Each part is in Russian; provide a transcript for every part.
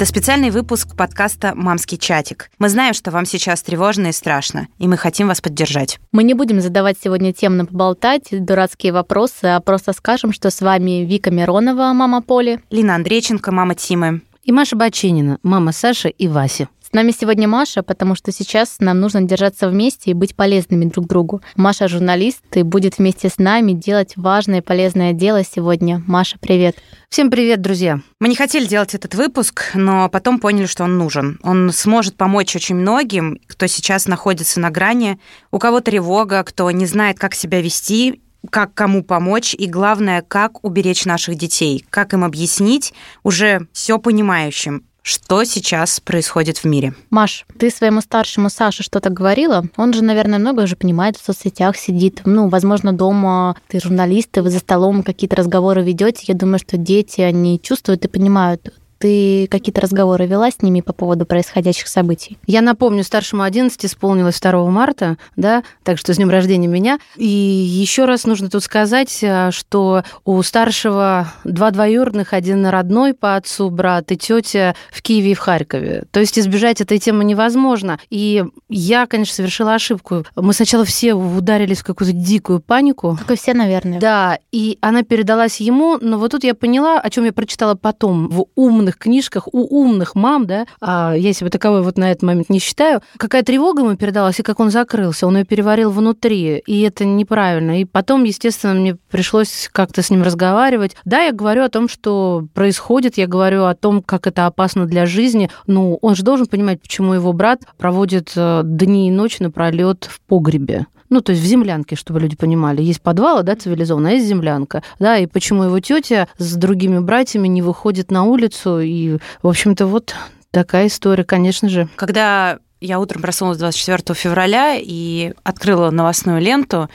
Это специальный выпуск подкаста «Мамский чатик». Мы знаем, что вам сейчас тревожно и страшно, и мы хотим вас поддержать. Мы не будем задавать сегодня темно поболтать, дурацкие вопросы, а просто скажем, что с вами Вика Миронова, мама Поли, Лина Андрейченко, мама Тимы, и Маша Бачинина, мама Саши и Васи. С нами сегодня Маша, потому что сейчас нам нужно держаться вместе и быть полезными друг другу. Маша журналист и будет вместе с нами делать важное и полезное дело сегодня. Маша, привет. Всем привет, друзья. Мы не хотели делать этот выпуск, но потом поняли, что он нужен. Он сможет помочь очень многим, кто сейчас находится на грани. У кого тревога, кто не знает, как себя вести, как кому помочь и главное, как уберечь наших детей, как им объяснить уже все понимающим, что сейчас происходит в мире. Маш, ты своему старшему Саше что-то говорила? Он же, наверное, много уже понимает, в соцсетях сидит. Ну, возможно, дома ты журналист, и вы за столом какие-то разговоры ведете. Я думаю, что дети, они чувствуют и понимают, ты какие-то разговоры вела с ними по поводу происходящих событий? Я напомню, старшему 11 исполнилось 2 марта, да, так что с днем рождения меня. И еще раз нужно тут сказать, э, что у старшего два двоюродных, один родной по отцу брат и тетя в Киеве и в Харькове. То есть избежать этой темы невозможно. И я, конечно, совершила ошибку. Мы сначала все ударились в какую-то дикую панику. Как и все, наверное. Да, и она передалась ему, но вот тут я поняла, о чем я прочитала потом в умных умных книжках у умных мам, да, а я себя таковой вот на этот момент не считаю, какая тревога ему передалась и как он закрылся, он ее переварил внутри, и это неправильно. И потом, естественно, мне пришлось как-то с ним разговаривать. Да, я говорю о том, что происходит, я говорю о том, как это опасно для жизни. Ну, он же должен понимать, почему его брат проводит э, дни и ночи напролет в погребе. Ну, то есть в землянке, чтобы люди понимали. Есть подвалы, да, цивилизованно, а есть землянка. Да, и почему его тетя с другими братьями не выходит на улицу. И, в общем-то, вот такая история, конечно же. Когда я утром проснулась 24 февраля и открыла новостную ленту,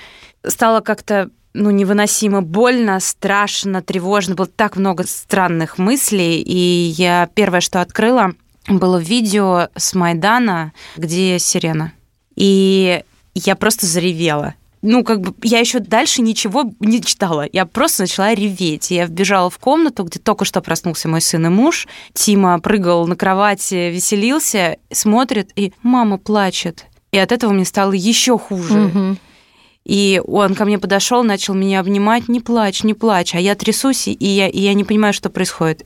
стало как-то ну, невыносимо больно, страшно, тревожно. Было так много странных мыслей. И я первое, что открыла, было видео с Майдана, где сирена. И я просто заревела. Ну, как бы я еще дальше ничего не читала. Я просто начала реветь. Я вбежала в комнату, где только что проснулся мой сын и муж. Тима прыгал на кровати, веселился, смотрит, и мама плачет. И от этого мне стало еще хуже. Угу. И он ко мне подошел, начал меня обнимать, не плачь, не плачь, а я трясусь, и я, и я не понимаю, что происходит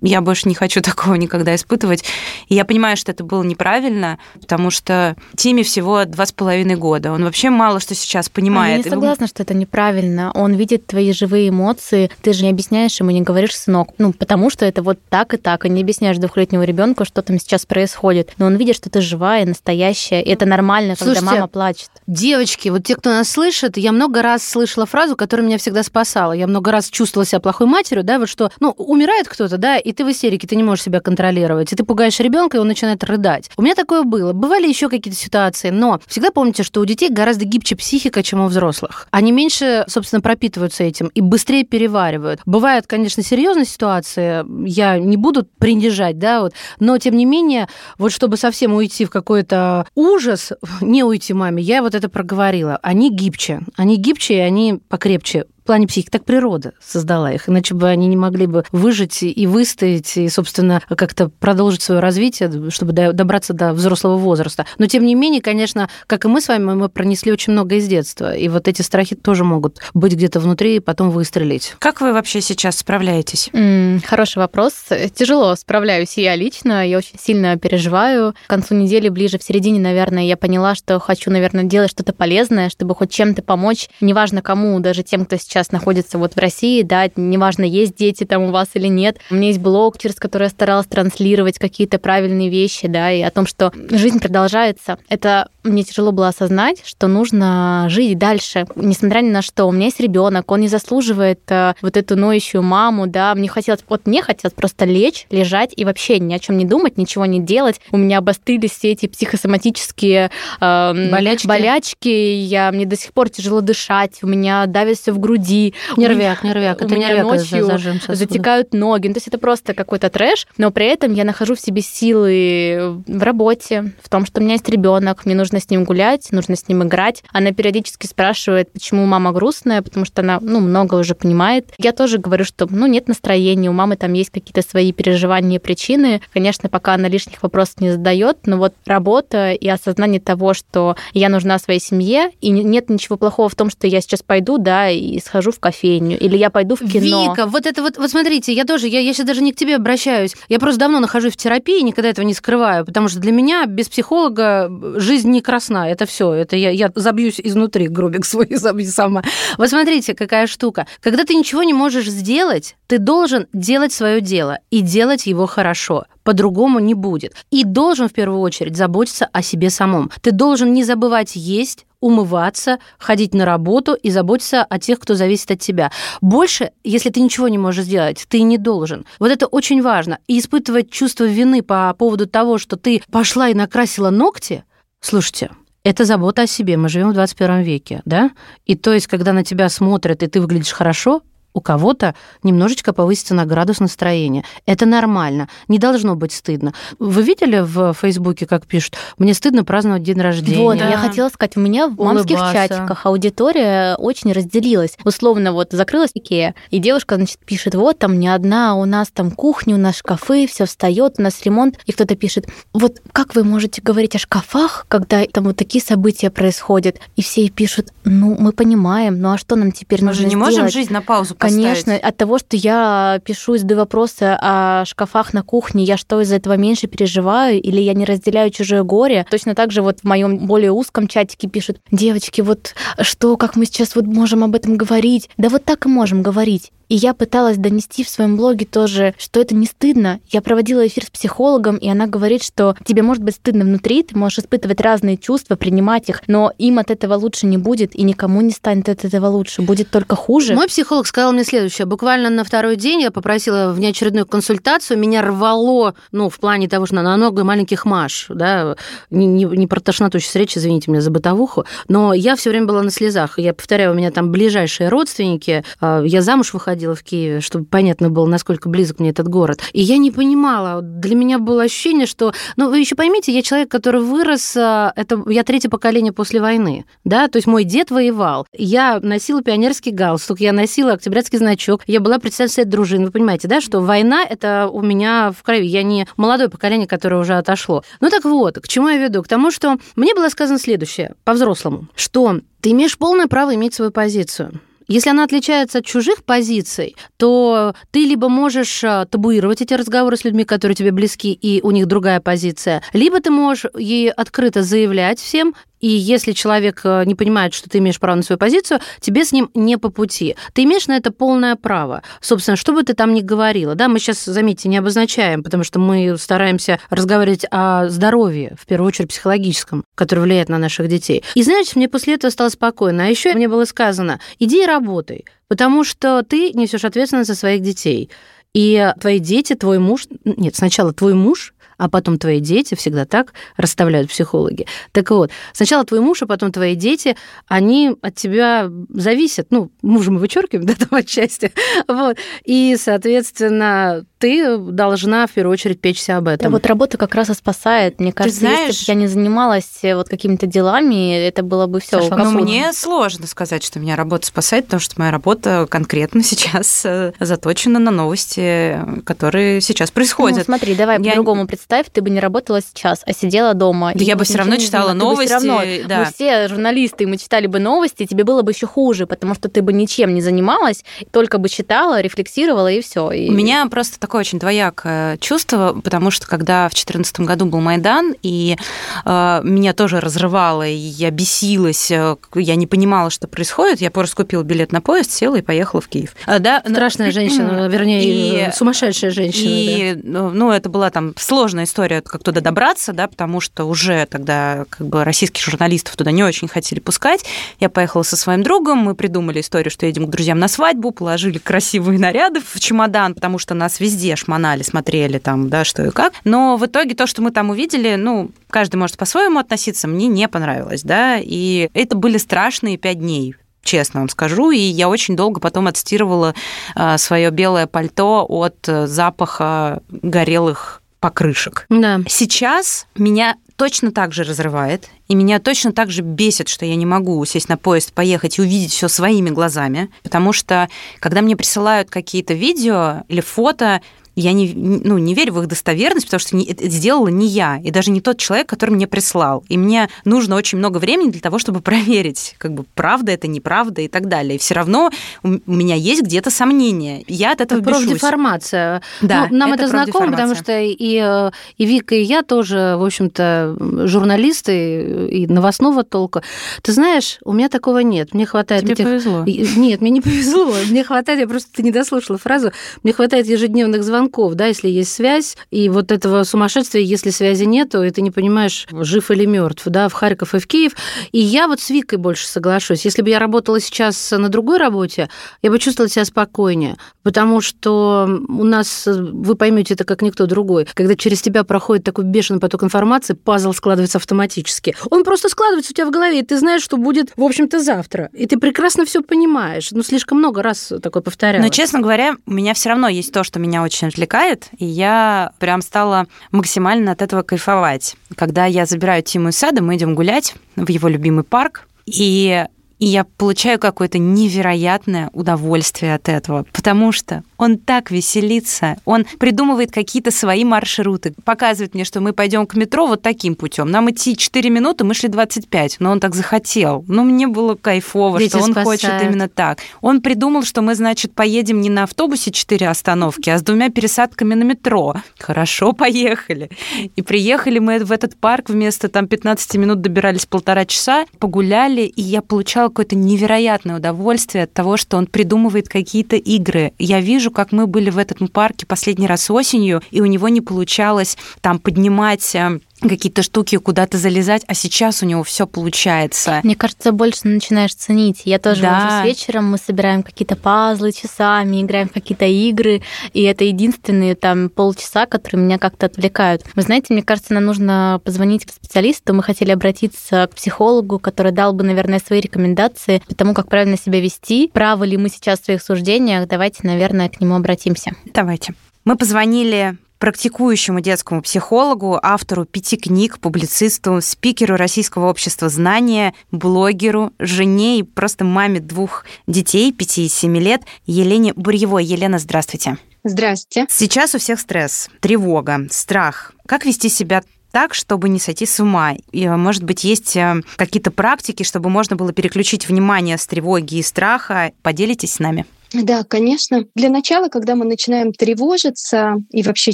я больше не хочу такого никогда испытывать. И я понимаю, что это было неправильно, потому что Тиме всего два с половиной года. Он вообще мало что сейчас понимает. Я не согласна, что это неправильно. Он видит твои живые эмоции. Ты же не объясняешь ему, не говоришь, сынок, ну, потому что это вот так и так, и не объясняешь двухлетнему ребенку, что там сейчас происходит. Но он видит, что ты живая, настоящая, и это нормально, Слушайте, когда мама плачет. Девочки, вот те, кто нас слышит, я много раз слышала фразу, которая меня всегда спасала. Я много раз чувствовала себя плохой матерью, да, вот что, ну, умирает кто-то, да, и ты в истерике, ты не можешь себя контролировать, и ты пугаешь ребенка, и он начинает рыдать. У меня такое было. Бывали еще какие-то ситуации, но всегда помните, что у детей гораздо гибче психика, чем у взрослых. Они меньше, собственно, пропитываются этим и быстрее переваривают. Бывают, конечно, серьезные ситуации, я не буду принижать, да, вот, но тем не менее, вот чтобы совсем уйти в какой-то ужас, не уйти маме, я вот это проговорила. Они гибче, они гибче, и они покрепче плане психики. Так природа создала их, иначе бы они не могли бы выжить и выстоять, и, собственно, как-то продолжить свое развитие, чтобы добраться до взрослого возраста. Но, тем не менее, конечно, как и мы с вами, мы пронесли очень много из детства, и вот эти страхи тоже могут быть где-то внутри и потом выстрелить. Как вы вообще сейчас справляетесь? Mm, хороший вопрос. Тяжело справляюсь я лично, я очень сильно переживаю. К концу недели, ближе в середине, наверное, я поняла, что хочу, наверное, делать что-то полезное, чтобы хоть чем-то помочь, неважно кому, даже тем, кто сейчас сейчас находится вот в России, да, неважно, есть дети там у вас или нет. У меня есть блог, через который я старалась транслировать какие-то правильные вещи, да, и о том, что жизнь продолжается. Это мне тяжело было осознать, что нужно жить дальше, несмотря ни на что. У меня есть ребенок, он не заслуживает э, вот эту ноющую маму, да. Мне хотелось, вот мне хотелось просто лечь, лежать и вообще ни о чем не думать, ничего не делать. У меня обострились все эти психосоматические э, болячки. болячки. Я, мне до сих пор тяжело дышать, у меня давит все в груди. Нервяк, нервяк. Это у меня ночью зажим затекают ноги. Ну, то есть это просто какой-то трэш, но при этом я нахожу в себе силы в работе, в том, что у меня есть ребенок, мне нужно нужно с ним гулять, нужно с ним играть. Она периодически спрашивает, почему мама грустная, потому что она, ну, много уже понимает. Я тоже говорю, что, ну, нет настроения, у мамы там есть какие-то свои переживания, причины. Конечно, пока она лишних вопросов не задает, но вот работа и осознание того, что я нужна своей семье, и нет ничего плохого в том, что я сейчас пойду, да, и схожу в кофейню, или я пойду в кино. Вика, вот это вот, вот смотрите, я тоже, я, я сейчас даже не к тебе обращаюсь. Я просто давно нахожусь в терапии, никогда этого не скрываю, потому что для меня без психолога жизнь не красна. Это все. Это я, я забьюсь изнутри, грубик свой забью сама. Вот смотрите, какая штука. Когда ты ничего не можешь сделать, ты должен делать свое дело и делать его хорошо. По-другому не будет. И должен в первую очередь заботиться о себе самом. Ты должен не забывать есть, умываться, ходить на работу и заботиться о тех, кто зависит от тебя. Больше, если ты ничего не можешь сделать, ты не должен. Вот это очень важно. И испытывать чувство вины по поводу того, что ты пошла и накрасила ногти, слушайте, это забота о себе. Мы живем в 21 веке, да? И то есть, когда на тебя смотрят, и ты выглядишь хорошо, у кого-то немножечко повысится на градус настроения. Это нормально, не должно быть стыдно. Вы видели в Фейсбуке, как пишут, мне стыдно праздновать день рождения? Вот, да. я хотела сказать, у меня в мамских Улыбаться. чатиках аудитория очень разделилась. Условно, вот закрылась Икея, и девушка, значит, пишет, вот там не одна, у нас там кухня, у нас шкафы, все встает, у нас ремонт. И кто-то пишет, вот как вы можете говорить о шкафах, когда там вот такие события происходят? И все пишут, ну, мы понимаем, ну а что нам теперь мы нужно же не сделать? можем жизнь на паузу Конечно, от того, что я пишу и задаю вопросы о шкафах на кухне, я что из-за этого меньше переживаю, или я не разделяю чужое горе. Точно так же вот в моем более узком чатике пишут, девочки, вот что, как мы сейчас вот можем об этом говорить? Да вот так и можем говорить. И я пыталась донести в своем блоге тоже, что это не стыдно. Я проводила эфир с психологом, и она говорит, что тебе может быть стыдно внутри, ты можешь испытывать разные чувства, принимать их, но им от этого лучше не будет, и никому не станет от этого лучше, будет только хуже. Мой психолог сказал мне следующее. Буквально на второй день я попросила внеочередную консультацию, меня рвало, ну, в плане того, что на много маленьких маш, да, не, не, не про тошноту сейчас речь, извините меня за бытовуху, но я все время была на слезах. Я повторяю, у меня там ближайшие родственники, а, я замуж выходила, ходила в Киеве, чтобы понятно было, насколько близок мне этот город. И я не понимала, для меня было ощущение, что... Ну, вы еще поймите, я человек, который вырос, а, это я третье поколение после войны, да, то есть мой дед воевал, я носила пионерский галстук, я носила октябрятский значок, я была председателем дружины, вы понимаете, да, что война — это у меня в крови, я не молодое поколение, которое уже отошло. Ну так вот, к чему я веду? К тому, что мне было сказано следующее, по-взрослому, что ты имеешь полное право иметь свою позицию. Если она отличается от чужих позиций, то ты либо можешь э, табуировать эти разговоры с людьми, которые тебе близки, и у них другая позиция, либо ты можешь ей открыто заявлять всем, и если человек э, не понимает, что ты имеешь право на свою позицию, тебе с ним не по пути. Ты имеешь на это полное право. Собственно, что бы ты там ни говорила. Да, мы сейчас, заметьте, не обозначаем, потому что мы стараемся разговаривать о здоровье, в первую очередь психологическом, которое влияет на наших детей. И знаешь, мне после этого стало спокойно. А еще мне было сказано, иди и работай, потому что ты несешь ответственность за своих детей. И твои дети, твой муж, нет, сначала твой муж а потом твои дети, всегда так расставляют психологи. Так вот, сначала твой муж, а потом твои дети, они от тебя зависят. Ну, мужа мы вычеркиваем, да, там отчасти. Вот. И, соответственно, ты должна в первую очередь печься об этом. Да, вот работа как раз и спасает. Мне кажется, знаешь, если бы я не занималась э, вот какими-то делами, это было бы все. Ну, мне сложно сказать, что меня работа спасает, потому что моя работа конкретно сейчас э, заточена на новости, которые сейчас происходят. Ну, смотри, давай я... по-другому представь, ты бы не работала сейчас, а сидела дома. Да я бы все равно читала новости. Равно, да. Мы все журналисты, мы читали бы новости, тебе было бы еще хуже, потому что ты бы ничем не занималась, только бы читала, рефлексировала и все. И... У меня просто такое очень двоякое чувство, потому что когда в 2014 году был Майдан, и э, меня тоже разрывало, и я бесилась, э, я не понимала, что происходит, я просто купила билет на поезд, села и поехала в Киев. А, да, Страшная женщина, вернее, и, сумасшедшая женщина. И, да. ну, это была там сложная история, как туда добраться, да, потому что уже тогда как бы российских журналистов туда не очень хотели пускать. Я поехала со своим другом, мы придумали историю, что едем к друзьям на свадьбу, положили красивые наряды в чемодан, потому что нас везде везде шмонали, смотрели там, да, что и как. Но в итоге то, что мы там увидели, ну, каждый может по-своему относиться, мне не понравилось, да, и это были страшные пять дней честно вам скажу. И я очень долго потом отстирывала а, свое белое пальто от э, запаха горелых покрышек. Да. Сейчас меня точно так же разрывает. И меня точно так же бесит, что я не могу сесть на поезд, поехать и увидеть все своими глазами, потому что когда мне присылают какие-то видео или фото, я не, ну, не верю в их достоверность, потому что это сделала не я, и даже не тот человек, который мне прислал. И мне нужно очень много времени для того, чтобы проверить, как бы правда это, неправда и так далее. И все равно у меня есть где-то сомнения. Я от этого это бешусь. профдеформация. Да, ну, нам это, это знакомо, потому что и, э, и Вика, и я тоже, в общем-то, журналисты и новостного толка. Ты знаешь, у меня такого нет. Мне хватает Тебе этих... повезло. Нет, мне не повезло. Мне хватает, я просто ты не дослушала фразу, мне хватает ежедневных звонков звонков, да, если есть связь, и вот этого сумасшествия, если связи нету, и ты не понимаешь, жив или мертв, да, в Харьков и в Киев. И я вот с Викой больше соглашусь. Если бы я работала сейчас на другой работе, я бы чувствовала себя спокойнее, потому что у нас, вы поймете это как никто другой, когда через тебя проходит такой бешеный поток информации, пазл складывается автоматически. Он просто складывается у тебя в голове, и ты знаешь, что будет, в общем-то, завтра. И ты прекрасно все понимаешь. Ну, слишком много раз такое повторяю. Но, честно говоря, у меня все равно есть то, что меня очень отвлекает, и я прям стала максимально от этого кайфовать. Когда я забираю Тиму из сада, мы идем гулять в его любимый парк, и и я получаю какое-то невероятное удовольствие от этого, потому что он так веселится, он придумывает какие-то свои маршруты, показывает мне, что мы пойдем к метро вот таким путем. Нам идти 4 минуты, мы шли 25, но он так захотел. Ну, мне было кайфово, Дети что он спасают. хочет именно так. Он придумал, что мы, значит, поедем не на автобусе 4 остановки, а с двумя пересадками на метро. Хорошо, поехали. И приехали мы в этот парк вместо там 15 минут добирались полтора часа, погуляли, и я получала какое-то невероятное удовольствие от того, что он придумывает какие-то игры. Я вижу, как мы были в этом парке последний раз осенью, и у него не получалось там поднимать э, какие-то штуки куда-то залезать, а сейчас у него все получается. Мне кажется, больше начинаешь ценить. Я тоже да. уже с вечером мы собираем какие-то пазлы часами, играем в какие-то игры, и это единственные там полчаса, которые меня как-то отвлекают. Вы знаете, мне кажется, нам нужно позвонить к специалисту. Мы хотели обратиться к психологу, который дал бы, наверное, свои рекомендации по тому, как правильно себя вести. Правы ли мы сейчас в своих суждениях? Давайте, наверное, к нему обратимся. Давайте. Мы позвонили практикующему детскому психологу, автору пяти книг, публицисту, спикеру Российского общества знания, блогеру, жене и просто маме двух детей, пяти и семи лет, Елене Бурьевой. Елена, здравствуйте. Здравствуйте. Сейчас у всех стресс, тревога, страх. Как вести себя так, чтобы не сойти с ума. И, может быть, есть э, какие-то практики, чтобы можно было переключить внимание с тревоги и страха. Поделитесь с нами. Да, конечно. Для начала, когда мы начинаем тревожиться и вообще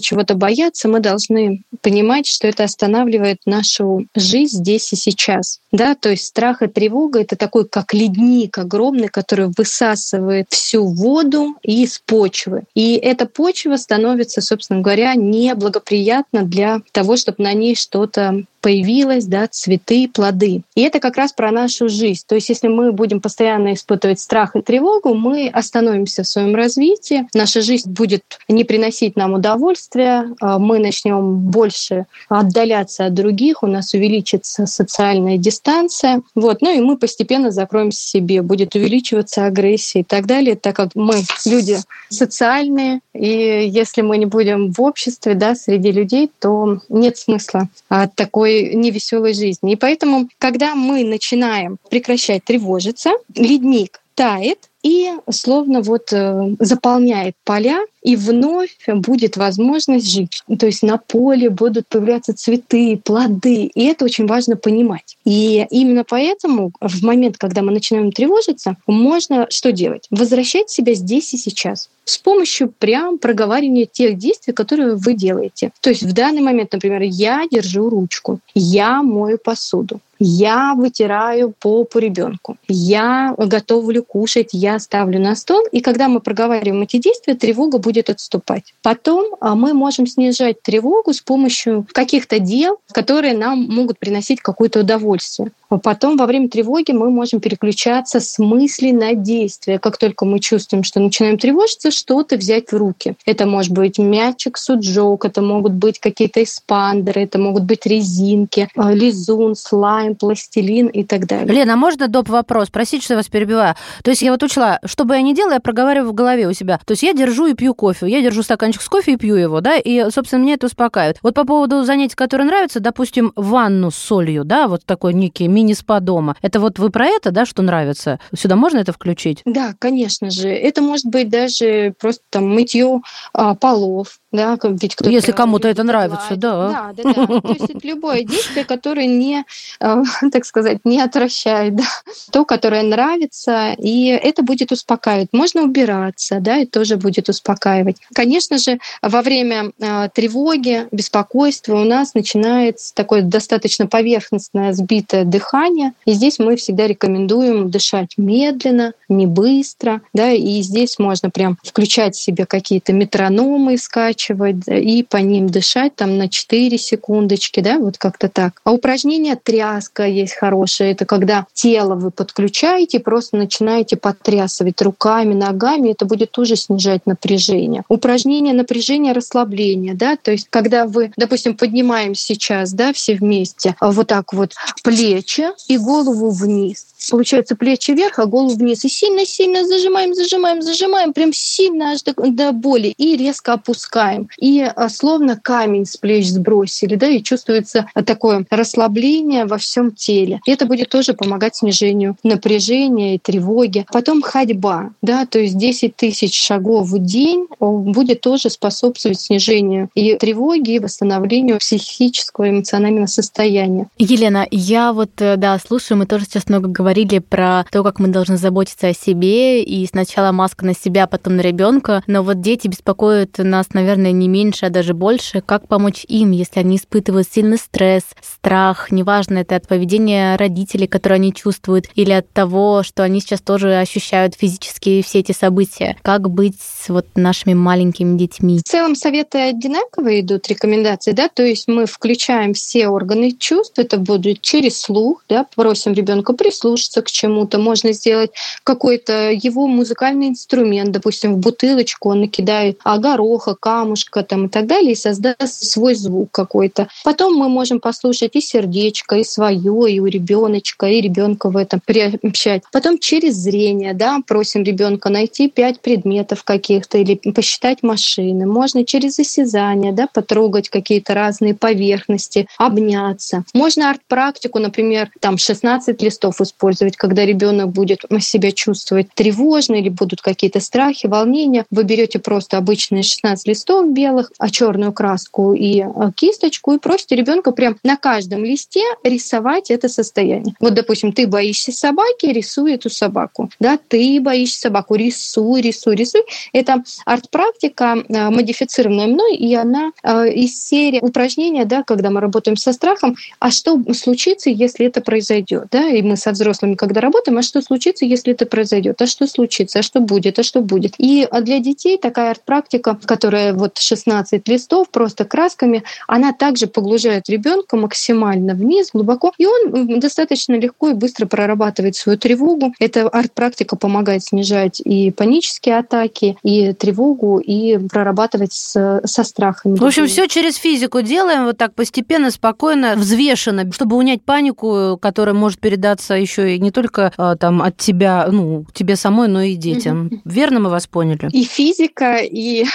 чего-то бояться, мы должны понимать, что это останавливает нашу жизнь здесь и сейчас. Да, то есть страх и тревога — это такой, как ледник огромный, который высасывает всю воду из почвы. И эта почва становится, собственно говоря, неблагоприятна для того, чтобы на ней что-то появилось, да, цветы, плоды. И это как раз про нашу жизнь. То есть если мы будем постоянно испытывать страх и тревогу, мы остановимся в своем развитии, наша жизнь будет не приносить нам удовольствия, а мы начнем больше отдаляться от других, у нас увеличится социальная дистанция, вот, ну и мы постепенно закроемся себе, будет увеличиваться агрессия и так далее, так как мы люди социальные, и если мы не будем в обществе, да, среди людей, то нет смысла от такой невеселой жизни. И поэтому, когда мы начинаем прекращать тревожиться, ледник тает, и словно вот э, заполняет поля, и вновь будет возможность жить. То есть на поле будут появляться цветы, плоды, и это очень важно понимать. И именно поэтому в момент, когда мы начинаем тревожиться, можно что делать? Возвращать себя здесь и сейчас с помощью прям проговаривания тех действий, которые вы делаете. То есть в данный момент, например, я держу ручку, я мою посуду, я вытираю попу ребенку, я готовлю кушать, я ставлю на стол. И когда мы проговариваем эти действия, тревога будет отступать. Потом а, мы можем снижать тревогу с помощью каких-то дел, которые нам могут приносить какое-то удовольствие. Потом во время тревоги мы можем переключаться с мысли на действие. Как только мы чувствуем, что начинаем тревожиться, что-то взять в руки. Это может быть мячик суджок, это могут быть какие-то эспандеры, это могут быть резинки, а, лизун, слайм, пластилин и так далее. Лена, а можно доп. вопрос? Простите, что я вас перебиваю. То есть я вот учла, что бы я ни делала, я проговариваю в голове у себя. То есть я держу и пью кофе. Я держу стаканчик с кофе и пью его, да, и, собственно, меня это успокаивает. Вот по поводу занятий, которые нравятся, допустим, ванну с солью, да, вот такой некий мини-спа дома. Это вот вы про это, да, что нравится? Сюда можно это включить? Да, конечно же. Это может быть даже просто там мытье а, полов, да, ведь кто Если кому-то это нравится, да. Да, да, да. То есть это любое действие, которое не, э, так сказать, не отвращает, да. То, которое нравится, и это будет успокаивать. Можно убираться, да, и тоже будет успокаивать. Конечно же, во время э, тревоги, беспокойства у нас начинается такое достаточно поверхностное сбитое дыхание, и здесь мы всегда рекомендуем дышать медленно, не быстро, да, и здесь можно прям включать себе какие-то метрономы, скачивать, скачивать и по ним дышать там на 4 секундочки, да, вот как-то так. А упражнение тряска есть хорошее. Это когда тело вы подключаете, просто начинаете потрясывать руками, ногами, это будет тоже снижать напряжение. Упражнение напряжения, расслабления, да, то есть когда вы, допустим, поднимаем сейчас, да, все вместе, вот так вот плечи и голову вниз получается, плечи вверх, а голову вниз. И сильно-сильно зажимаем, зажимаем, зажимаем, прям сильно аж до, до боли. И резко опускаем. И а, словно камень с плеч сбросили, да, и чувствуется такое расслабление во всем теле. И это будет тоже помогать снижению напряжения и тревоги. Потом ходьба, да, то есть 10 тысяч шагов в день будет тоже способствовать снижению и тревоги, и восстановлению психического и эмоционального состояния. Елена, я вот, э, да, слушаю, мы тоже сейчас много говорили про то, как мы должны заботиться о себе, и сначала маска на себя, потом на ребенка. Но вот дети беспокоят нас, наверное, не меньше, а даже больше. Как помочь им, если они испытывают сильный стресс, страх, неважно, это от поведения родителей, которые они чувствуют, или от того, что они сейчас тоже ощущают физически все эти события. Как быть с вот нашими маленькими детьми? В целом советы одинаковые идут, рекомендации, да, то есть мы включаем все органы чувств, это будет через слух, да, просим ребенка прислушаться, прислушаться к чему-то, можно сделать какой-то его музыкальный инструмент, допустим, в бутылочку он накидает а, гороха, камушка там и так далее, и создаст свой звук какой-то. Потом мы можем послушать и сердечко, и свое, и у ребеночка, и ребенка в этом приобщать. Потом через зрение, да, просим ребенка найти пять предметов каких-то или посчитать машины. Можно через осязание, да, потрогать какие-то разные поверхности, обняться. Можно арт-практику, например, там 16 листов использовать когда ребенок будет себя чувствовать тревожно или будут какие-то страхи, волнения. Вы берете просто обычные 16 листов белых, а черную краску и а, кисточку и просите ребенка прям на каждом листе рисовать это состояние. Вот, допустим, ты боишься собаки, рисуй эту собаку. Да, ты боишься собаку, рисуй, рисуй, рисуй. Это арт-практика, а, модифицированная мной, и она а, из серии упражнения, да, когда мы работаем со страхом, а что случится, если это произойдет, да, и мы со взрослыми, когда работаем, а что случится, если это произойдет, а что случится, а что будет, а что будет. И для детей такая арт-практика, которая вот 16 листов просто красками, она также погружает ребенка максимально вниз, глубоко, и он достаточно легко и быстро прорабатывает свою тревогу. Эта арт-практика помогает снижать и панические атаки, и тревогу, и прорабатывать с, со страхами. В общем, все через физику делаем, вот так постепенно, спокойно, взвешенно, чтобы унять панику, которая может передаться еще и не только а, там от тебя, ну, тебе самой, но и детям. Верно мы вас поняли? И физика, и...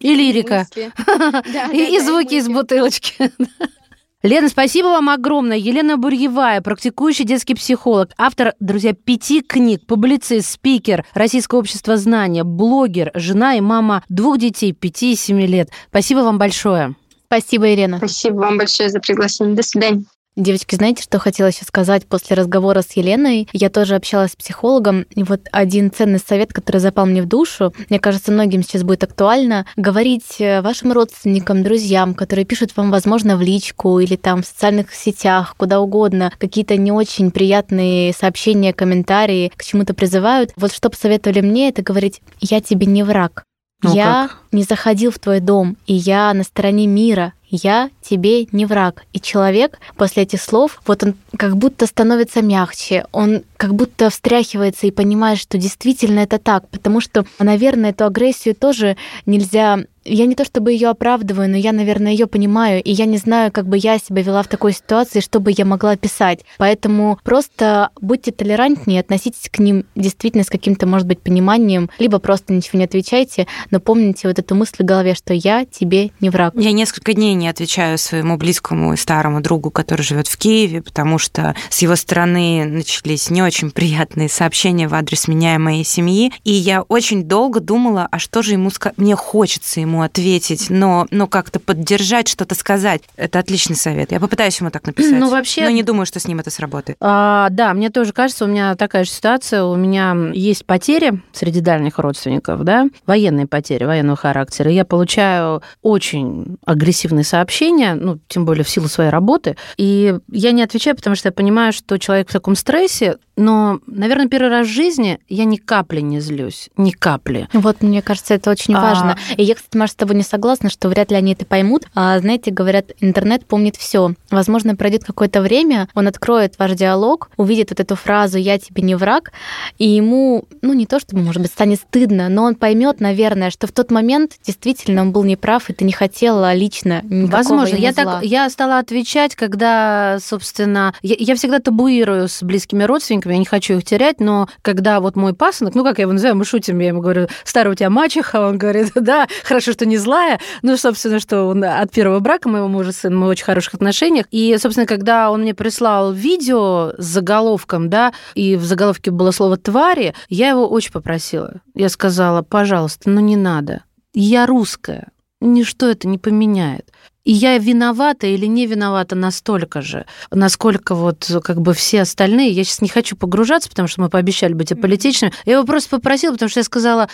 И лирика. И звуки из бутылочки. Лена, спасибо вам огромное. Елена Бурьевая, практикующий детский психолог, автор, друзья, пяти книг, публицист, спикер Российского общества знания, блогер, жена и мама двух детей, пяти и семи лет. Спасибо вам большое. Спасибо, Ирина. Спасибо вам большое за приглашение. До свидания. Девочки, знаете, что хотела сейчас сказать после разговора с Еленой? Я тоже общалась с психологом, и вот один ценный совет, который запал мне в душу, мне кажется, многим сейчас будет актуально, говорить э, вашим родственникам, друзьям, которые пишут вам, возможно, в личку или там в социальных сетях, куда угодно, какие-то не очень приятные сообщения, комментарии, к чему-то призывают. Вот что посоветовали мне, это говорить «я тебе не враг». Ну, я как? не заходил в твой дом, и я на стороне мира, я тебе не враг. И человек после этих слов, вот он как будто становится мягче, он как будто встряхивается и понимает, что действительно это так, потому что, наверное, эту агрессию тоже нельзя я не то чтобы ее оправдываю, но я, наверное, ее понимаю, и я не знаю, как бы я себя вела в такой ситуации, что бы я могла писать. Поэтому просто будьте толерантнее, относитесь к ним действительно с каким-то, может быть, пониманием, либо просто ничего не отвечайте, но помните вот эту мысль в голове, что я тебе не враг. Я несколько дней не отвечаю своему близкому и старому другу, который живет в Киеве, потому что с его стороны начались не очень приятные сообщения в адрес меня и моей семьи, и я очень долго думала, а что же ему? Мне хочется ему ответить, но, но как-то поддержать, что-то сказать. Это отличный совет. Я попытаюсь ему так написать. Ну, вообще... Но не думаю, что с ним это сработает. А, да, мне тоже кажется, у меня такая же ситуация. У меня есть потери среди дальних родственников, да, военные потери, военного характера. Я получаю очень агрессивные сообщения, ну, тем более в силу своей работы. И я не отвечаю, потому что я понимаю, что человек в таком стрессе, но, наверное, первый раз в жизни я ни капли не злюсь. Ни капли. Вот, мне кажется, это очень а... важно. И я, кстати, Маша, с тобой не согласна, что вряд ли они это поймут. А, знаете, говорят, интернет помнит все. Возможно, пройдет какое-то время, он откроет ваш диалог, увидит вот эту фразу «я тебе не враг», и ему, ну, не то чтобы, может быть, станет стыдно, но он поймет, наверное, что в тот момент действительно он был неправ, и ты не хотела лично Возможно, я зла. так я стала отвечать, когда, собственно, я, я всегда табуирую с близкими родственниками, я не хочу их терять, но когда вот мой пасынок, ну как я его называю, мы шутим, я ему говорю, старая у тебя мачеха, он говорит, да, хорошо, что не злая, ну, собственно, что он от первого брака моего мужа сын, мы в очень хороших отношениях, и, собственно, когда он мне прислал видео с заголовком, да, и в заголовке было слово «твари», я его очень попросила. Я сказала, пожалуйста, ну не надо. Я русская, ничто это не поменяет. И я виновата или не виновата настолько же, насколько вот как бы все остальные. Я сейчас не хочу погружаться, потому что мы пообещали быть аполитичными. Я его просто попросила, потому что я сказала,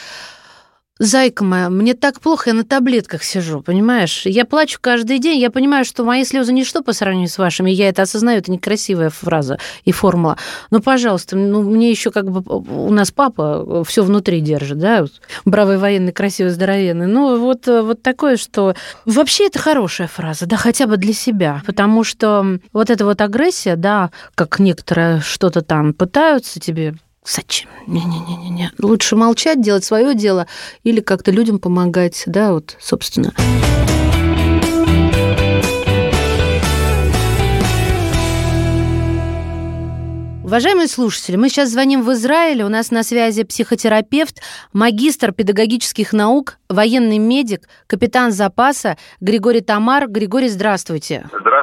Зайка моя, мне так плохо, я на таблетках сижу, понимаешь? Я плачу каждый день, я понимаю, что мои слезы ничто по сравнению с вашими, я это осознаю, это некрасивая фраза и формула. Но, пожалуйста, ну, мне еще как бы у нас папа все внутри держит, да, бравый военный, красивый, здоровенный. Ну, вот, вот такое, что вообще это хорошая фраза, да, хотя бы для себя, потому что вот эта вот агрессия, да, как некоторые что-то там пытаются тебе Зачем? Не-не-не-не. Лучше молчать, делать свое дело или как-то людям помогать, да, вот, собственно. Уважаемые слушатели, мы сейчас звоним в Израиль. У нас на связи психотерапевт, магистр педагогических наук, военный медик, капитан запаса Григорий Тамар. Григорий, здравствуйте. Здравствуйте.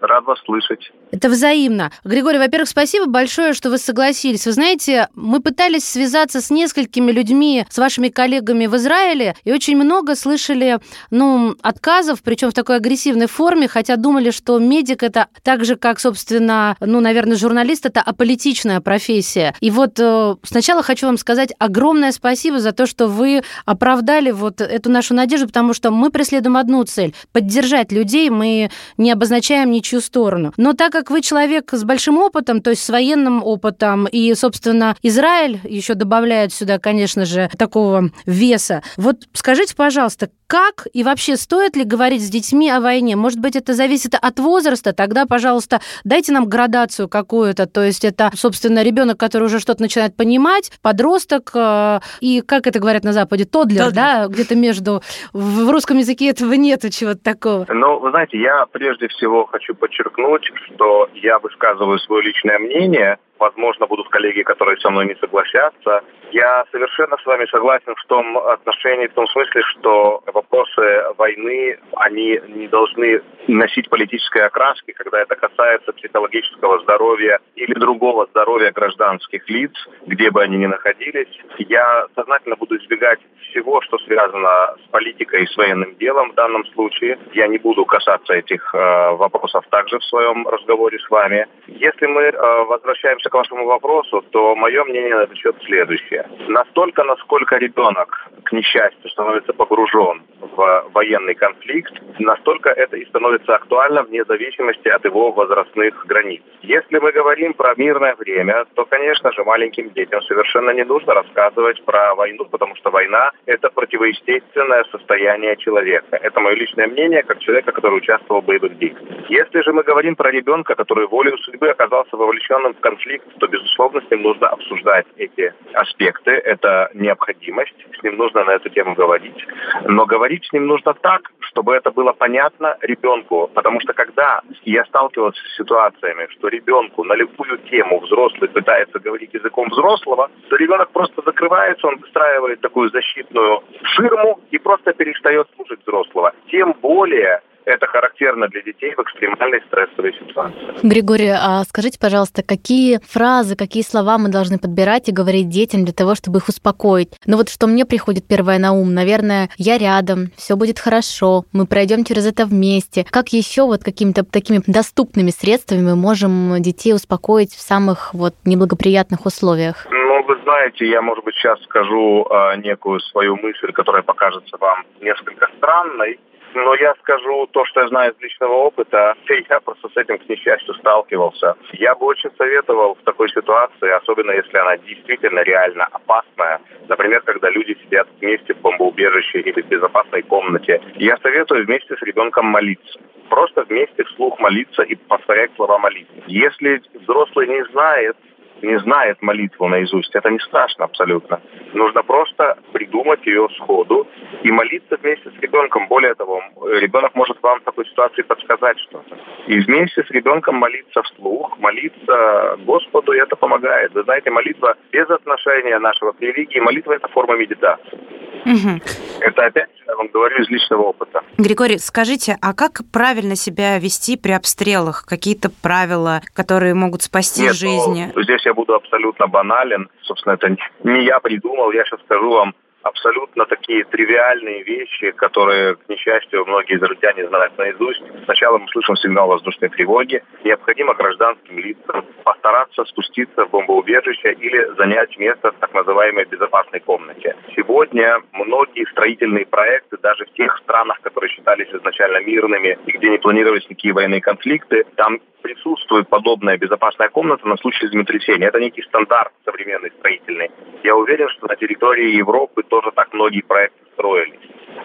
Рад вас слышать. Это взаимно. Григорий, во-первых, спасибо большое, что вы согласились. Вы знаете, мы пытались связаться с несколькими людьми, с вашими коллегами в Израиле, и очень много слышали, ну, отказов, причем в такой агрессивной форме, хотя думали, что медик это так же, как, собственно, ну, наверное, журналист, это аполитичная профессия. И вот э, сначала хочу вам сказать огромное спасибо за то, что вы оправдали вот эту нашу надежду, потому что мы преследуем одну цель – поддержать людей, мы не обозначаем ничего ничью сторону. Но так как вы человек с большим опытом, то есть с военным опытом, и, собственно, Израиль еще добавляет сюда, конечно же, такого веса. Вот скажите, пожалуйста, как и вообще стоит ли говорить с детьми о войне? Может быть, это зависит от возраста? Тогда, пожалуйста, дайте нам градацию какую-то. То есть это, собственно, ребенок, который уже что-то начинает понимать, подросток, э, и, как это говорят на Западе, тодлер, тодлер. да, где-то между... В русском языке этого нету чего-то такого. Ну, вы знаете, я прежде всего хочу подчеркнуть, что я высказываю свое личное мнение, возможно, будут коллеги, которые со мной не согласятся. Я совершенно с вами согласен в том отношении, в том смысле, что вопросы войны, они не должны носить политической окраски, когда это касается психологического здоровья или другого здоровья гражданских лиц, где бы они ни находились. Я сознательно буду избегать всего, что связано с политикой и с военным делом в данном случае. Я не буду касаться этих э, вопросов также в своем разговоре с вами. Если мы э, возвращаемся к вашему вопросу, то мое мнение на этот счет следующее. Настолько, насколько ребенок, к несчастью, становится погружен в военный конфликт, настолько это и становится актуально вне зависимости от его возрастных границ. Если мы говорим про мирное время, то, конечно же, маленьким детям совершенно не нужно рассказывать про войну, потому что война – это противоестественное состояние человека. Это мое личное мнение, как человека, который участвовал в боевых действиях. Если же мы говорим про ребенка, который волею судьбы оказался вовлеченным в конфликт, то, безусловно, с ним нужно обсуждать эти аспекты. Это необходимость. С ним нужно на эту тему говорить. Но говорить с ним нужно так, чтобы это было понятно ребенку. Потому что когда я сталкивался с ситуациями, что ребенку на любую тему взрослый пытается говорить языком взрослого, то ребенок просто закрывается, он выстраивает такую защитную ширму и просто перестает слушать взрослого. Тем более это характерно для детей в экстремальной стрессовой ситуации. Григорий, а скажите, пожалуйста, какие фразы, какие слова мы должны подбирать и говорить детям для того, чтобы их успокоить? Ну вот что мне приходит первое на ум, наверное, я рядом, все будет хорошо, мы пройдем через это вместе. Как еще вот какими-то такими доступными средствами мы можем детей успокоить в самых вот неблагоприятных условиях? Ну, вы знаете, я, может быть, сейчас скажу э, некую свою мысль, которая покажется вам несколько странной. Но я скажу то, что я знаю из личного опыта. Я просто с этим, к несчастью, сталкивался. Я бы очень советовал в такой ситуации, особенно если она действительно реально опасная, например, когда люди сидят вместе в бомбоубежище или в безопасной комнате, я советую вместе с ребенком молиться просто вместе вслух молиться и повторять слова молитвы. Если взрослый не знает, не знает молитву наизусть, это не страшно абсолютно. Нужно просто придумать ее сходу и молиться вместе с ребенком. Более того, ребенок может вам в такой ситуации подсказать что-то. И вместе с ребенком молиться вслух, молиться Господу, и это помогает. Вы знаете, молитва без отношения нашего к религии, молитва – это форма медитации. Угу. Это опять я вам говорю из личного опыта. Григорий, скажите, а как правильно себя вести при обстрелах? Какие-то правила, которые могут спасти Нет, жизни? Ну, здесь я буду абсолютно банален. Собственно, это не я придумал. Я сейчас скажу вам абсолютно такие тривиальные вещи, которые, к несчастью, многие друзья не знают наизусть. Сначала мы слышим сигнал воздушной тревоги. Необходимо гражданским лицам постараться спуститься в бомбоубежище или занять место в так называемой безопасной комнате. Сегодня многие строительные проекты, даже в тех странах, которые считались изначально мирными и где не планировались никакие военные конфликты, там присутствует подобная безопасная комната на случай землетрясения. Это некий стандарт современный строительный. Я уверен, что на территории Европы тоже так многие проекты строились.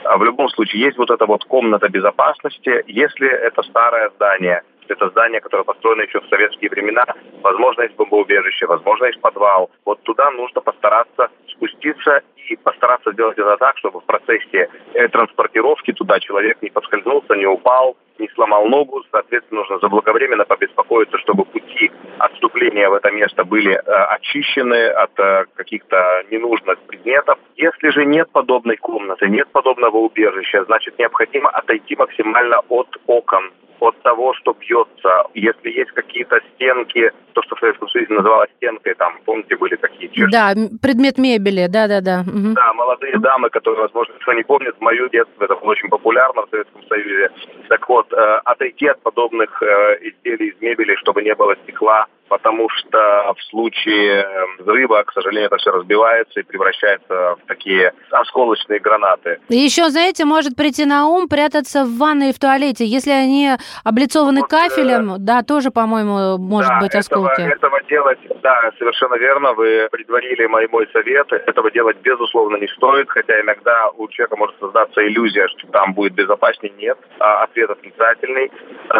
А в любом случае есть вот эта вот комната безопасности. Если это старое здание, это здание, которое построено еще в советские времена, возможно, есть бомбоубежище, возможно, есть подвал. Вот туда нужно постараться спуститься и постараться сделать это так, чтобы в процессе э, транспортировки туда человек не подскользнулся, не упал, не сломал ногу. Соответственно, нужно заблаговременно побеспокоиться, чтобы пути отступления в это место были э, очищены от э, каких-то ненужных предметов. Если же нет подобной комнаты, нет подобного убежища, значит необходимо отойти максимально от окон от того, что бьется. Если есть какие-то стенки, то, что в Советском Союзе называлось стенкой, там, помните, были такие чешки? Да, предмет мебели, да-да-да. Угу. Да, молодые дамы, которые, возможно, никто не помнит, в мое детство это было очень популярно в Советском Союзе. Так вот, э, отойти от подобных э, изделий из мебели, чтобы не было стекла, потому что в случае взрыва, к сожалению, это все разбивается и превращается в такие осколочные гранаты. Еще, знаете, может прийти на ум прятаться в ванной и в туалете. Если они облицованы вот, кафелем, э, да, тоже, по-моему, может да, быть осколки. Этого, этого делать, да, совершенно верно, вы предварили мой, мой совет. Этого делать, безусловно, не стоит, хотя иногда у человека может создаться иллюзия, что там будет безопаснее. Нет, а ответ отрицательный.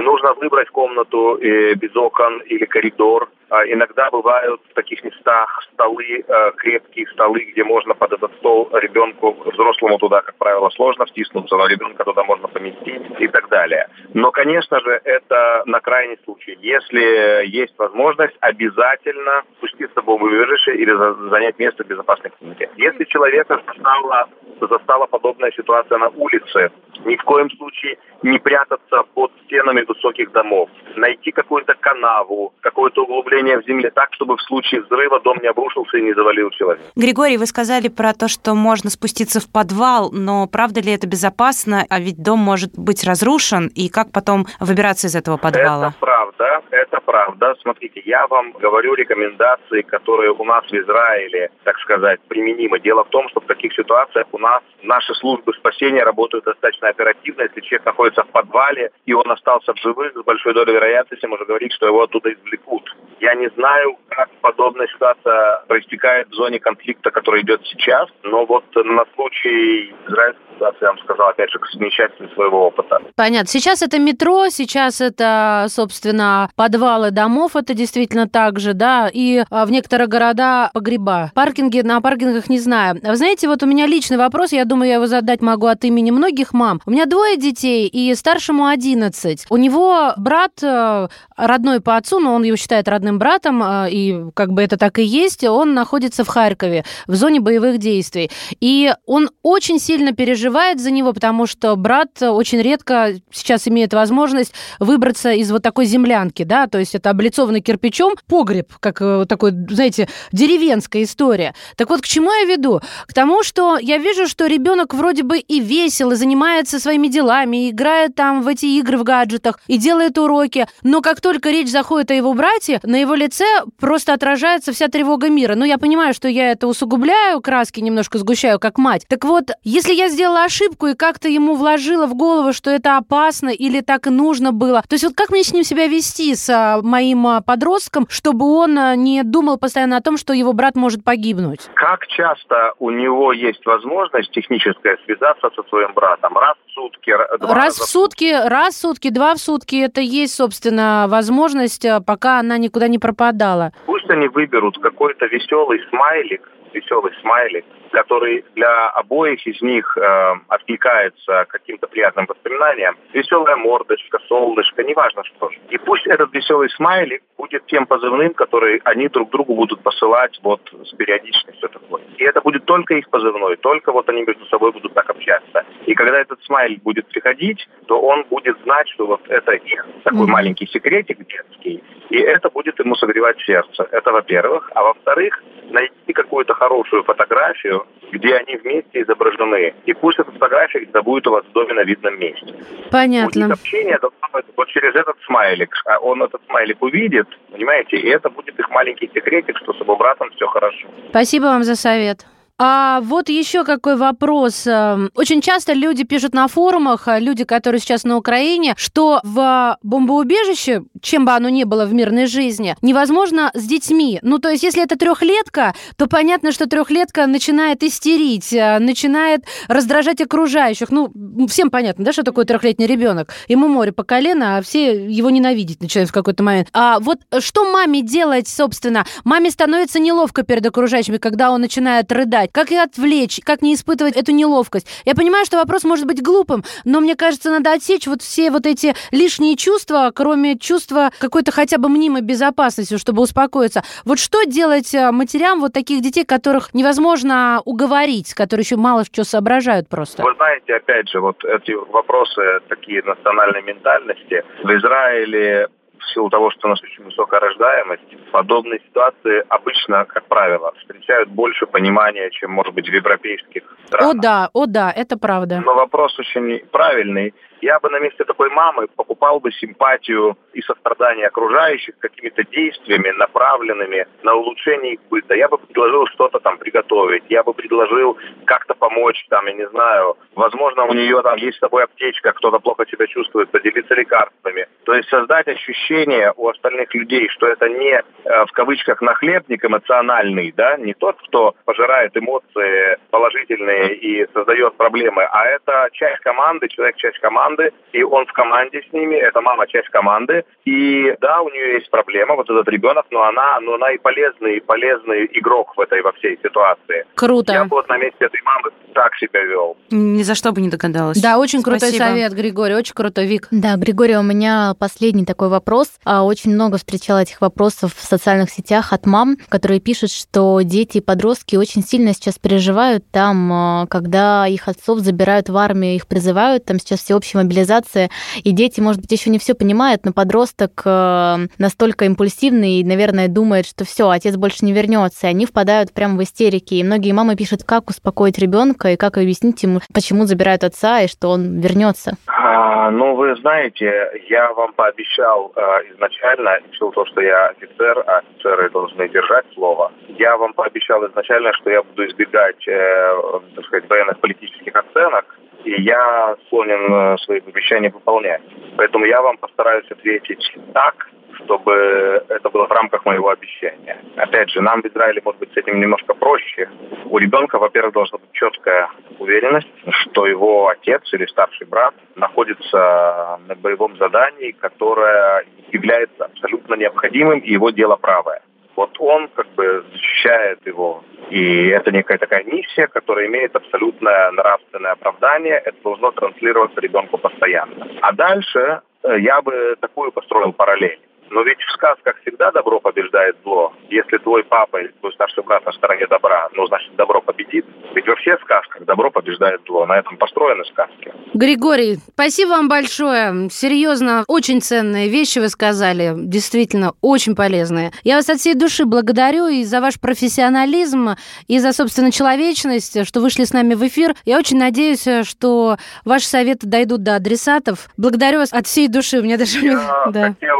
Нужно выбрать комнату э, без окон или коридор, а, иногда бывают в таких местах столы, э, крепкие столы, где можно под этот стол ребенку, взрослому туда, как правило, сложно втиснуться, но ребенка туда можно поместить и так далее. Но, конечно же, это на крайний случай. Если есть возможность, обязательно спуститься в бомбоубежище или занять место в безопасной комнате. Если человека застала, застала подобная ситуация на улице, ни в коем случае не прятаться под стенами высоких домов, найти какую-то канаву, какое-то углубление в земле так, чтобы в случае взрыва дом не обрушился и не завалил человека. Григорий, вы сказали про то, что можно спуститься в подвал, но правда ли это безопасно? А ведь дом может быть разрушен, и как потом выбираться из этого подвала? Это правда, это правда. Смотрите, я вам говорю рекомендации, которые у нас в Израиле, так сказать, применимы. Дело в том, что в таких ситуациях у нас наши службы спасения работают достаточно оперативно. Если человек находится в подвале, и он остался в живых, с большой долей вероятности можно говорить, что его оттуда извлекут. Я не знаю, как подобная ситуация проистекает в зоне конфликта, который идет сейчас, но вот на случай израильского ситуации, я вам сказал, опять же, к замечательности своего опыта. Понятно. Сейчас это метро, сейчас это, собственно, подвалы домов, это действительно так же, да, и а, в некоторых городах погреба. Паркинги, на паркингах не знаю. Вы знаете, вот у меня личный вопрос, я думаю, я его задать могу от имени многих мам. У меня двое детей, и старшему 11. У него брат э, родной по отцу, но он его считает родным братом, э, и как бы это так и есть, он находится в Харькове, в зоне боевых действий. И он очень сильно переживает за него, потому что брат очень редко сейчас имеет возможность выбраться из вот такой землянки, да, то есть это облицованный кирпичом погреб, как э, такой, знаете, деревенская история. Так вот, к чему я веду? К тому, что я вижу, что ребенок вроде бы и весел, и занимается своими делами, и играет там в эти игры в гаджетах, и делает уроки, но как только речь заходит о его брате, на его лице просто отражается вся тревога мира. Ну, я понимаю, что я это усугубляю, краски немножко сгущаю, как мать. Так вот, если я сделала ошибку и как-то ему вложила в голову, что это опасно или так и нужно было, то есть вот как мне с ним себя вести, с а, моим а, подростком, чтобы он а, не думал постоянно о том, что его брат может погибнуть? Как часто у него есть возможность техническая связаться со своим братом? Раз в сутки? Два раз в сутки, раз в сутки, два в сутки, это есть, собственно, возможность, пока она никуда не пропадала. Пусть они выберут какой-то веселый смайлик, веселый смайлик, который для обоих из них э, откликается каким-то приятным воспоминаниям. Веселая мордочка, солнышко, неважно что. И пусть этот веселый смайлик будет тем позывным, который они друг другу будут посылать вот с периодичностью такой. И это будет только их позывной, только вот они между собой будут так общаться. И когда этот смайлик будет приходить, то он будет знать, что вот это их такой mm-hmm. маленький секретик детский, и это будет ему согревать сердце. Это во-первых. А во-вторых, найти какую-то хорошую фотографию, где они вместе изображены. И пусть эта фотография где-то будет у вас в доме на видном месте. Понятно. Будет общение должно быть вот через этот смайлик. А он этот смайлик увидит, понимаете, и это будет их маленький секретик, что с его братом все хорошо. Спасибо вам за совет. А вот еще какой вопрос. Эм, очень часто люди пишут на форумах, э, люди, которые сейчас на Украине, что в бомбоубежище, чем бы оно ни было в мирной жизни, невозможно с детьми. Ну, то есть, если это трехлетка, то понятно, что трехлетка начинает истерить, э, начинает раздражать окружающих. Ну, всем понятно, да, что такое трехлетний ребенок. Ему море по колено, а все его ненавидеть начинают в какой-то момент. А вот что маме делать, собственно? Маме становится неловко перед окружающими, когда он начинает рыдать сказать, как ее отвлечь, как не испытывать эту неловкость. Я понимаю, что вопрос может быть глупым, но мне кажется, надо отсечь вот все вот эти лишние чувства, кроме чувства какой-то хотя бы мнимой безопасности, чтобы успокоиться. Вот что делать э, матерям вот таких детей, которых невозможно уговорить, которые еще мало что соображают просто? Вы знаете, опять же, вот эти вопросы такие национальной ментальности. В Израиле в силу того, что у нас очень высокая рождаемость, подобные ситуации обычно, как правило, встречают больше понимания, чем, может быть, в европейских странах. О да, о да, это правда. Но вопрос очень правильный. Я бы на месте такой мамы покупал бы симпатию и сострадание окружающих какими-то действиями, направленными на улучшение их быта. Я бы предложил что-то там приготовить, я бы предложил как-то помочь, там, я не знаю, возможно, у нее там есть с собой аптечка, кто-то плохо себя чувствует, поделиться лекарствами. То есть создать ощущение у остальных людей, что это не э, в кавычках нахлебник эмоциональный, да, не тот, кто пожирает эмоции положительные и создает проблемы, а это часть команды, человек часть команды, команды, и он в команде с ними, это мама часть команды, и да, у нее есть проблема, вот этот ребенок, но она, но она и полезный, и полезный игрок в этой во всей ситуации. Круто. Я бы вот на месте этой мамы так себя вел. Ни за что бы не догадалась. Да, очень Спасибо. крутой совет, Григорий, очень крутой, Вик. Да, Григорий, у меня последний такой вопрос. А, очень много встречала этих вопросов в социальных сетях от мам, которые пишут, что дети и подростки очень сильно сейчас переживают там, а, когда их отцов забирают в армию, их призывают, там сейчас всеобщая мобилизация, и дети, может быть, еще не все понимают, но подросток э, настолько импульсивный и, наверное, думает, что все, отец больше не вернется, и они впадают прямо в истерики. И многие мамы пишут, как успокоить ребенка и как объяснить ему, почему забирают отца и что он вернется. А, ну, вы знаете, я вам пообещал э, изначально, решил то, что я офицер, а офицеры должны держать слово. Я вам пообещал изначально, что я буду избегать, э, так сказать, военных политических оценок, и я склонен э, свои обещания выполнять. Поэтому я вам постараюсь ответить так, чтобы это было в рамках моего обещания. Опять же, нам в Израиле может быть с этим немножко проще. У ребенка, во-первых, должна быть четкая уверенность, что его отец или старший брат находится на боевом задании, которое является абсолютно необходимым, и его дело правое. Вот он как бы защищает его. И это некая такая миссия, которая имеет абсолютное нравственное оправдание. Это должно транслироваться ребенку постоянно. А дальше э, я бы такую построил параллель. Но ведь в сказках всегда добро побеждает зло. Если твой папа или твой старший брат на стороне добра, ну, значит, добро победит. Ведь во всех сказках добро побеждает зло. На этом построены сказки. Григорий, спасибо вам большое. Серьезно, очень ценные вещи вы сказали. Действительно, очень полезные. Я вас от всей души благодарю и за ваш профессионализм, и за, собственно, человечность, что вышли с нами в эфир. Я очень надеюсь, что ваши советы дойдут до адресатов. Благодарю вас от всей души. Меня даже... Я да. хотел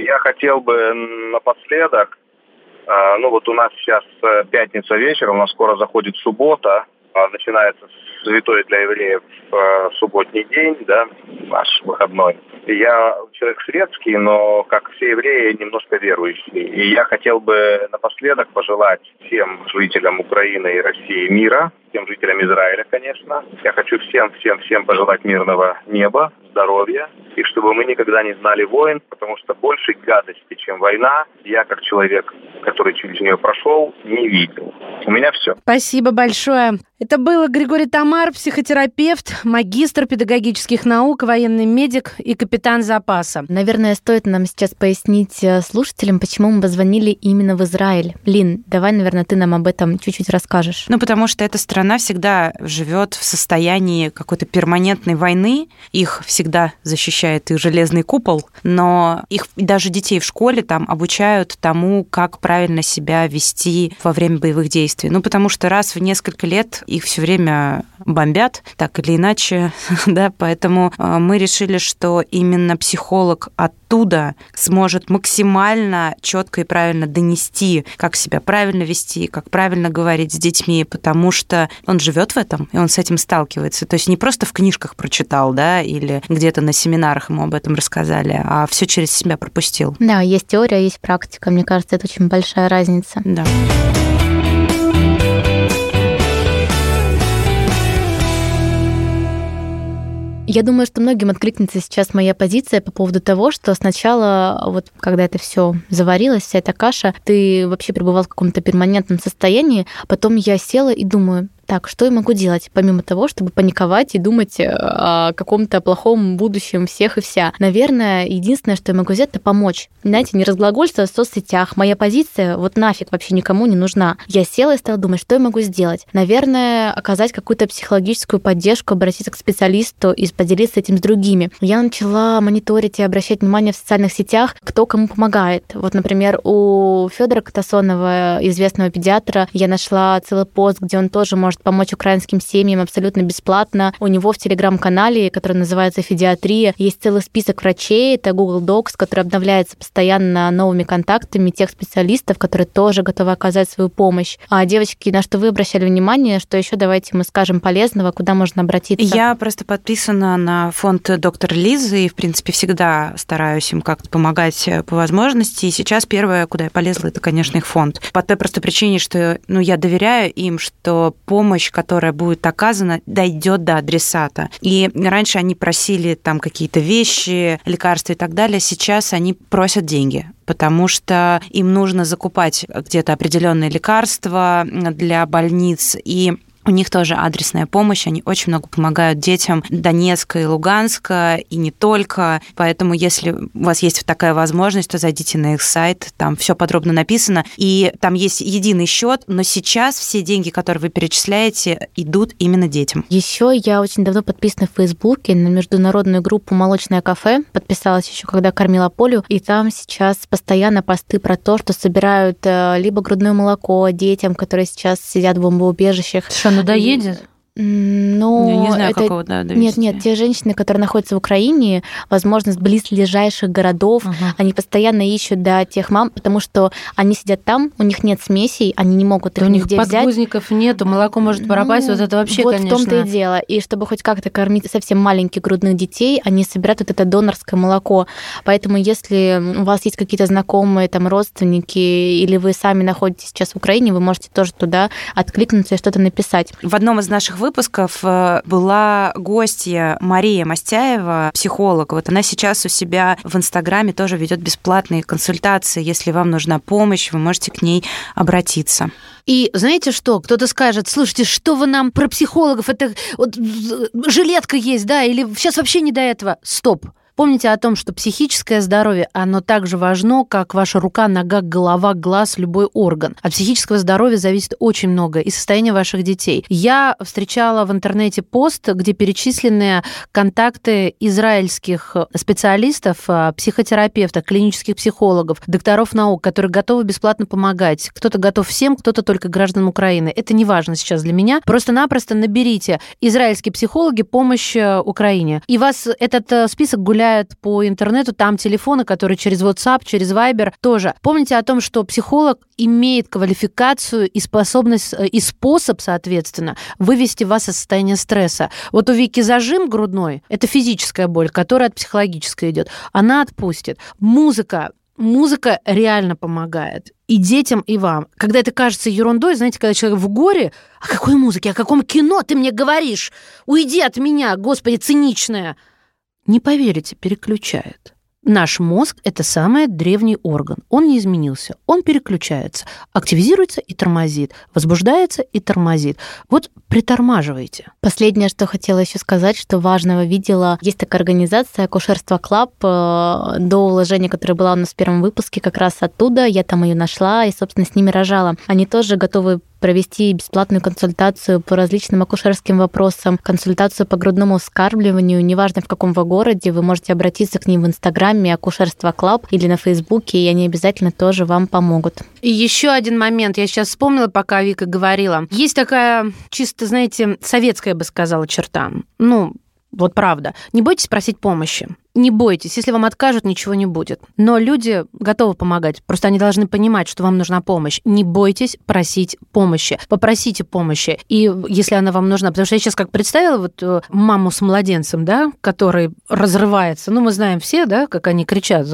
я хотел бы напоследок, а, ну вот у нас сейчас э, пятница вечер, у нас скоро заходит суббота, а, начинается святой для евреев э, субботний день, да, наш выходной. Я человек светский, но, как все евреи, немножко верующий. И я хотел бы напоследок пожелать всем жителям Украины и России мира, всем жителям Израиля, конечно. Я хочу всем, всем, всем пожелать мирного неба, здоровья, и чтобы мы никогда не знали войн, потому что больше гадости, чем война, я как человек, который через нее прошел, не видел. У меня все. Спасибо большое. Это был Григорий Тамар, психотерапевт, магистр педагогических наук, военный медик и капитан запаса. Наверное, стоит нам сейчас пояснить э, слушателям, почему мы позвонили именно в Израиль. Лин, давай, наверное, ты нам об этом чуть-чуть расскажешь. Ну, потому что эта страна всегда живет в состоянии какой-то перманентной войны. Их всегда защищает их железный купол, но их даже детей в школе там обучают тому, как правильно себя вести во время боевых действий. Ну, потому что раз в несколько лет их все время бомбят, так или иначе, да, поэтому э, мы решили, что именно психолог оттуда сможет максимально четко и правильно донести, как себя правильно вести, как правильно говорить с детьми, потому что он живет в этом, и он с этим сталкивается. То есть не просто в книжках прочитал, да, или где-то на семинарах ему об этом рассказали, а все через себя пропустил. Да, есть теория, есть практика. Мне кажется, это очень большая разница. Да. Я думаю, что многим откликнется сейчас моя позиция по поводу того, что сначала, вот когда это все заварилось, вся эта каша, ты вообще пребывал в каком-то перманентном состоянии, потом я села и думаю, так, что я могу делать, помимо того, чтобы паниковать и думать э, о каком-то плохом будущем всех и вся? Наверное, единственное, что я могу сделать, это помочь. Знаете, не разглагольствовать в соцсетях. Моя позиция вот нафиг вообще никому не нужна. Я села и стала думать, что я могу сделать. Наверное, оказать какую-то психологическую поддержку, обратиться к специалисту и поделиться этим с другими. Я начала мониторить и обращать внимание в социальных сетях, кто кому помогает. Вот, например, у Федора Катасонова, известного педиатра, я нашла целый пост, где он тоже может может помочь украинским семьям абсолютно бесплатно. У него в телеграм-канале, который называется «Федиатрия», есть целый список врачей, это Google Docs, который обновляется постоянно новыми контактами тех специалистов, которые тоже готовы оказать свою помощь. А девочки, на что вы обращали внимание, что еще давайте мы скажем полезного, куда можно обратиться? Я просто подписана на фонд доктор Лизы и, в принципе, всегда стараюсь им как-то помогать по возможности. И сейчас первое, куда я полезла, это, конечно, их фонд. По той простой причине, что ну, я доверяю им, что помощь помощь, которая будет оказана, дойдет до адресата. И раньше они просили там какие-то вещи, лекарства и так далее, сейчас они просят деньги потому что им нужно закупать где-то определенные лекарства для больниц, и у них тоже адресная помощь, они очень много помогают детям Донецка и Луганска, и не только. Поэтому, если у вас есть такая возможность, то зайдите на их сайт, там все подробно написано. И там есть единый счет, но сейчас все деньги, которые вы перечисляете, идут именно детям. Еще я очень давно подписана в Фейсбуке на международную группу «Молочное кафе». Подписалась еще, когда кормила полю. И там сейчас постоянно посты про то, что собирают э, либо грудное молоко детям, которые сейчас сидят в бомбоубежищах. Надоедет? Ну, Я не знаю, это... какого да, Нет, нет, те женщины, которые находятся в Украине, возможно, с близлежащих городов, Ага. они постоянно ищут да, тех мам, потому что они сидят там, у них нет смесей, они не могут их Да у них нигде взять. подгузников нету, молоко может пропасть, Ну, вот это вообще, вот конечно. в том-то и дело. И чтобы хоть как-то кормить совсем маленьких грудных детей, они собирают вот это донорское молоко. Поэтому если у вас есть какие-то знакомые, там, родственники, или вы сами находитесь сейчас в Украине, вы можете тоже туда откликнуться и что-то написать. В одном из наших выпусков э, была гостья Мария Мастяева, психолог. Вот она сейчас у себя в Инстаграме тоже ведет бесплатные консультации. Если вам нужна помощь, вы можете к ней обратиться. И знаете что? Кто-то скажет, слушайте, что вы нам про психологов? Это вот жилетка есть, да? Или сейчас вообще не до этого? Стоп. Помните о том, что психическое здоровье, оно так же важно, как ваша рука, нога, голова, глаз, любой орган. От психического здоровья зависит очень много и состояние ваших детей. Я встречала в интернете пост, где перечислены контакты израильских специалистов, а, психотерапевтов, клинических психологов, докторов наук, которые готовы бесплатно помогать. Кто-то готов всем, кто-то только гражданам Украины. Это не важно сейчас для меня. Просто-напросто наберите израильские психологи помощь э, Украине. И вас этот э, список гуляет по интернету, там телефоны, которые через WhatsApp, через Viber тоже. Помните о том, что психолог имеет квалификацию и способность, э, и способ, соответственно, вывести вас из состояния стресса. Вот у Вики зажим грудной, это физическая боль, которая от психологической идет. Она отпустит. Музыка, Музыка реально помогает. И детям, и вам. Когда это кажется ерундой, знаете, когда человек в горе, о какой музыке, о каком кино ты мне говоришь? Уйди от меня, господи, циничная. Не поверите, переключает. Наш мозг – это самый древний орган. Он не изменился. Он переключается, активизируется и тормозит, возбуждается и тормозит. Вот притормаживайте. Последнее, что хотела еще сказать, что важного видела, есть такая организация Акушерство Club, э, доула Женя, которая была у нас в первом выпуске, как раз оттуда, я там ее нашла и, собственно, с ними рожала. Они тоже готовы провести бесплатную консультацию по различным акушерским вопросам, консультацию по грудному вскармливанию, неважно в каком вы городе, вы можете обратиться к ним в Инстаграме Акушерство Club или на Фейсбуке, и они обязательно тоже вам помогут. И еще один момент, я сейчас вспомнила, пока Вика говорила. Есть такая чисто, знаете, советская, я бы сказала, черта. Ну, вот правда. Не бойтесь просить помощи. Не бойтесь, если вам откажут, ничего не будет. Но люди готовы помогать. Просто они должны понимать, что вам нужна помощь. Не бойтесь просить помощи. Попросите помощи. И если она вам нужна, потому что я сейчас как представила вот э, маму с младенцем, да, который разрывается. Ну, мы знаем все, да, как они кричат.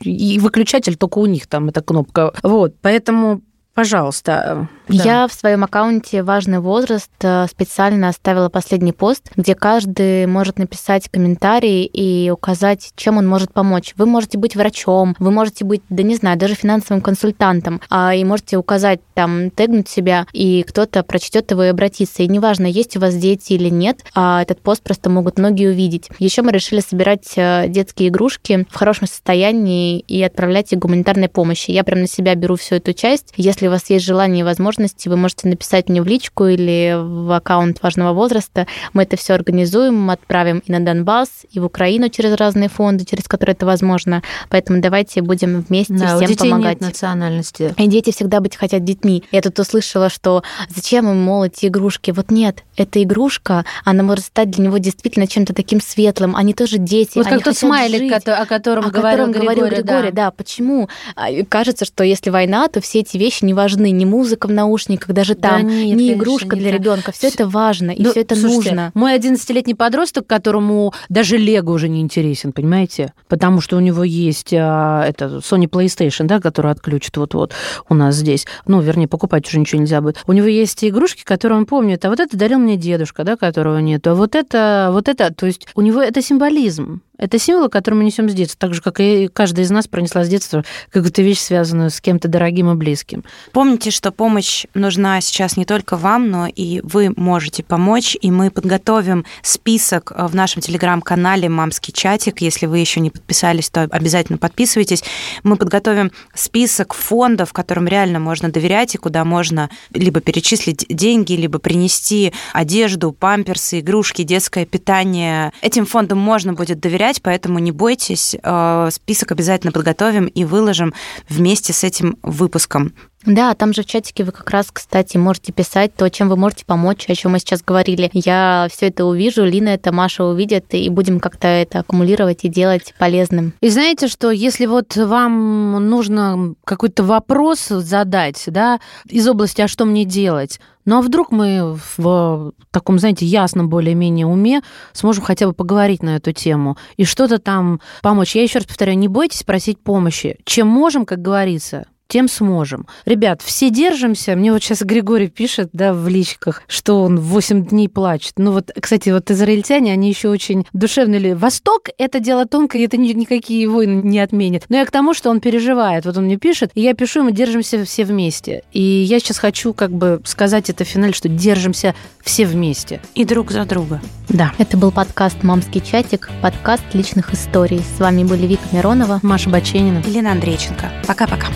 И выключатель только у них там эта кнопка. Вот, поэтому пожалуйста. Да. Я в своем аккаунте «Важный возраст» э, специально оставила последний пост, где каждый может написать комментарий и указать, чем он может помочь. Вы можете быть врачом, вы можете быть, да не знаю, даже финансовым консультантом, а, и можете указать там, тегнуть себя, и кто-то прочтет его и обратится. И неважно, есть у вас дети или нет, а этот пост просто могут многие увидеть. Еще мы решили собирать э, детские игрушки в хорошем состоянии и отправлять их гуманитарной помощи. Я прям на себя беру всю эту часть. Если у вас есть желание и возможности, вы можете написать мне в личку или в аккаунт важного возраста. Мы это все организуем, отправим и на Донбасс, и в Украину через разные фонды, через которые это возможно. Поэтому давайте будем вместе Да, у всем детей помогать. нет национальности. И дети всегда быть хотят детьми. Я тут услышала, что зачем им, мол, эти игрушки? Вот нет, эта игрушка, она может стать для него действительно чем-то таким светлым. Они тоже дети, Вот они как тот смайлик, жить. о котором о говорил котором Григорий, Григорий, да. да. Почему? А, Кажется, что если война, то все эти вещи не важны. Ни музыка в наушниках, даже Да там, нет, конечно, игрушка не для ребенка. Все это важно, и Ну, все это слушайте, нужно. Мой 11-летний подросток, которому даже Лего уже не интересен, понимаете? Потому что у него есть а, это Sony PlayStation, да, который отключит вот-вот у нас здесь. Ну, вернее, покупать уже ничего нельзя будет. У него есть игрушки, которые он помнит. А вот это дарил мне дедушка, да, которого нет. А вот это, вот это, то есть у него это символизм. Это символы, которые мы несем с детства, так же, как и каждая из нас пронесла с детства какую-то вещь, связанную с кем-то дорогим и близким. Помните, что помощь нужна сейчас не только вам, но и вы можете помочь. И мы подготовим список э, в нашем телеграм-канале «Мамский чатик». Если вы еще не подписались, то обязательно подписывайтесь. Мы подготовим список фондов, которым реально можно доверять и куда можно либо перечислить деньги, либо принести одежду, памперсы, игрушки, детское питание. Этим фондам можно будет доверять, поэтому не бойтесь. Э, Список обязательно подготовим и выложим вместе с этим выпуском. Да, там же в чатике вы как раз, кстати, можете писать то, чем вы можете помочь, о чем мы сейчас говорили. Я все это увижу, Лина это, Маша увидят, и будем как-то это аккумулировать и делать полезным. И знаете, что если вот вам нужно какой-то вопрос задать, да, из области «а что мне делать?», ну а вдруг мы в таком, знаете, ясном более-менее уме сможем хотя бы поговорить на эту тему и что-то там помочь. Я еще раз повторяю, не бойтесь просить помощи. Чем можем, как говорится, тем сможем. Ребят, все держимся. Мне вот сейчас Григорий пишет, да, в личках, что он 8 дней плачет. Ну вот, кстати, вот израильтяне, они еще очень душевные. Восток — это дело тонкое, это никакие войны не отменят. Но я к тому, что он переживает. Вот он мне пишет, и я пишу, мы держимся все вместе. И я сейчас хочу как бы сказать это в финале, что держимся все вместе. И друг за друга. Да. Это был подкаст «Мамский чатик», подкаст личных историй. С вами были Вика Миронова, Маша Баченина и Лена Андрейченко. Пока-пока.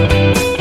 Música